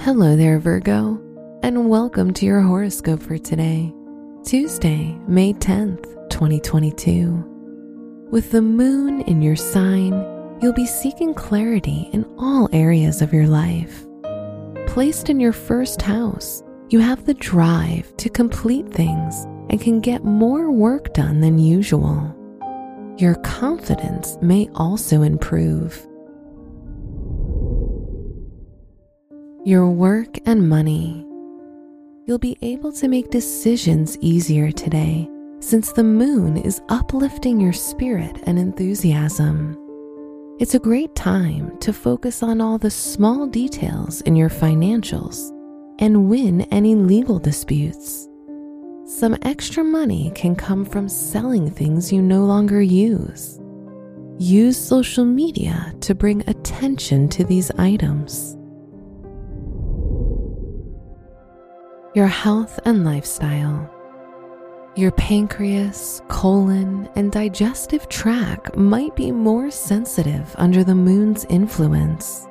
Hello there, Virgo, and welcome to your horoscope for today, Tuesday, May 10th, 2022. With the moon in your sign, you'll be seeking clarity in all areas of your life. Placed in your first house, you have the drive to complete things and can get more work done than usual. Your confidence may also improve. Your work and money. You'll be able to make decisions easier today since the moon is uplifting your spirit and enthusiasm. It's a great time to focus on all the small details in your financials and win any legal disputes. Some extra money can come from selling things you no longer use. Use social media to bring attention to these items. Your health and lifestyle. Your pancreas, colon, and digestive tract might be more sensitive under the moon's influence.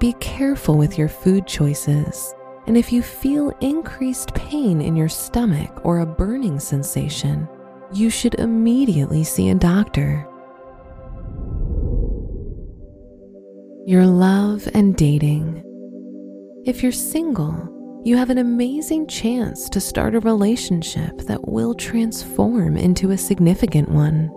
Be careful with your food choices and if you feel increased pain in your stomach or a burning sensation, you should immediately see a doctor. Your love and dating. If you're single, you have an amazing chance to start a relationship that will transform into a significant one.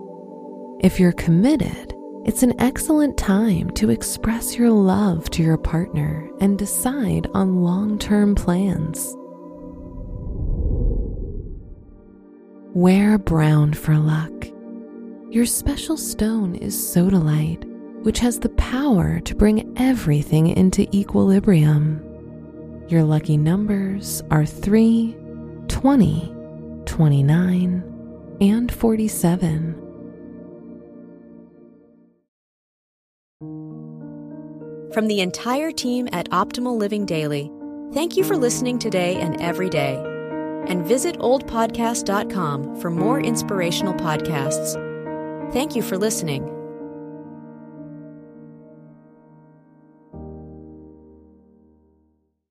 If you're committed, it's an excellent time to express your love to your partner and decide on long term plans. Wear brown for luck. Your special stone is sodalite, which has the power to bring everything into equilibrium. Your lucky numbers are 3, 20, 29, and 47. From the entire team at Optimal Living Daily, thank you for listening today and every day. And visit oldpodcast.com for more inspirational podcasts. Thank you for listening.